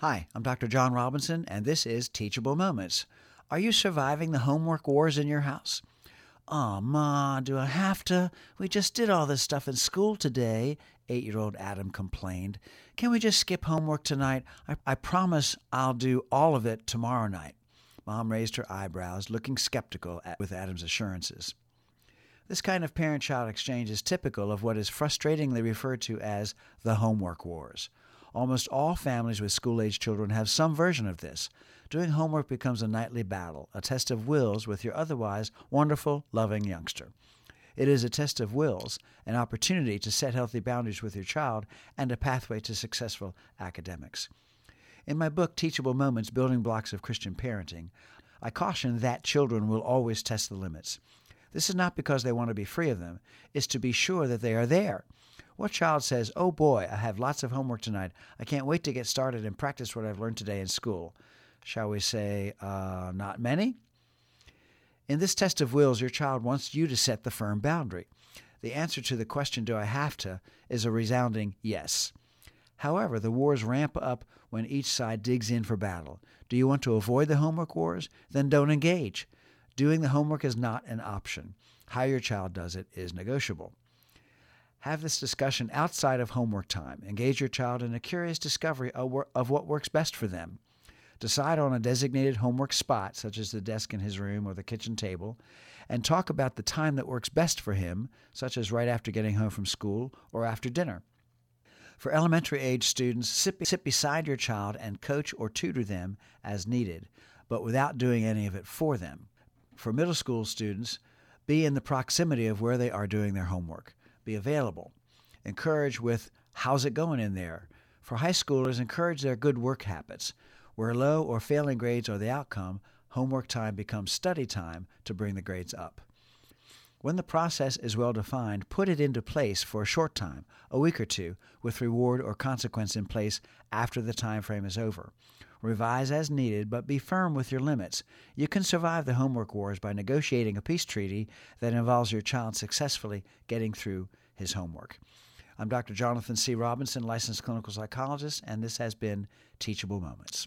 Hi, I'm Dr. John Robinson, and this is Teachable Moments. Are you surviving the homework wars in your house? Aw, Ma, do I have to? We just did all this stuff in school today, eight year old Adam complained. Can we just skip homework tonight? I, I promise I'll do all of it tomorrow night. Mom raised her eyebrows, looking skeptical at, with Adam's assurances. This kind of parent child exchange is typical of what is frustratingly referred to as the homework wars. Almost all families with school age children have some version of this. Doing homework becomes a nightly battle, a test of wills with your otherwise wonderful, loving youngster. It is a test of wills, an opportunity to set healthy boundaries with your child, and a pathway to successful academics. In my book, Teachable Moments Building Blocks of Christian Parenting, I caution that children will always test the limits. This is not because they want to be free of them, it's to be sure that they are there. What child says, Oh boy, I have lots of homework tonight. I can't wait to get started and practice what I've learned today in school? Shall we say, uh, not many? In this test of wills, your child wants you to set the firm boundary. The answer to the question, Do I have to? is a resounding yes. However, the wars ramp up when each side digs in for battle. Do you want to avoid the homework wars? Then don't engage. Doing the homework is not an option. How your child does it is negotiable. Have this discussion outside of homework time. Engage your child in a curious discovery of what works best for them. Decide on a designated homework spot, such as the desk in his room or the kitchen table, and talk about the time that works best for him, such as right after getting home from school or after dinner. For elementary age students, sit, sit beside your child and coach or tutor them as needed, but without doing any of it for them. For middle school students, be in the proximity of where they are doing their homework be available. Encourage with, How's it going in there? For high schoolers, encourage their good work habits. Where low or failing grades are the outcome, homework time becomes study time to bring the grades up. When the process is well defined, put it into place for a short time, a week or two, with reward or consequence in place after the time frame is over. Revise as needed, but be firm with your limits. You can survive the homework wars by negotiating a peace treaty that involves your child successfully getting through his homework. I'm Dr. Jonathan C. Robinson, licensed clinical psychologist, and this has been Teachable Moments.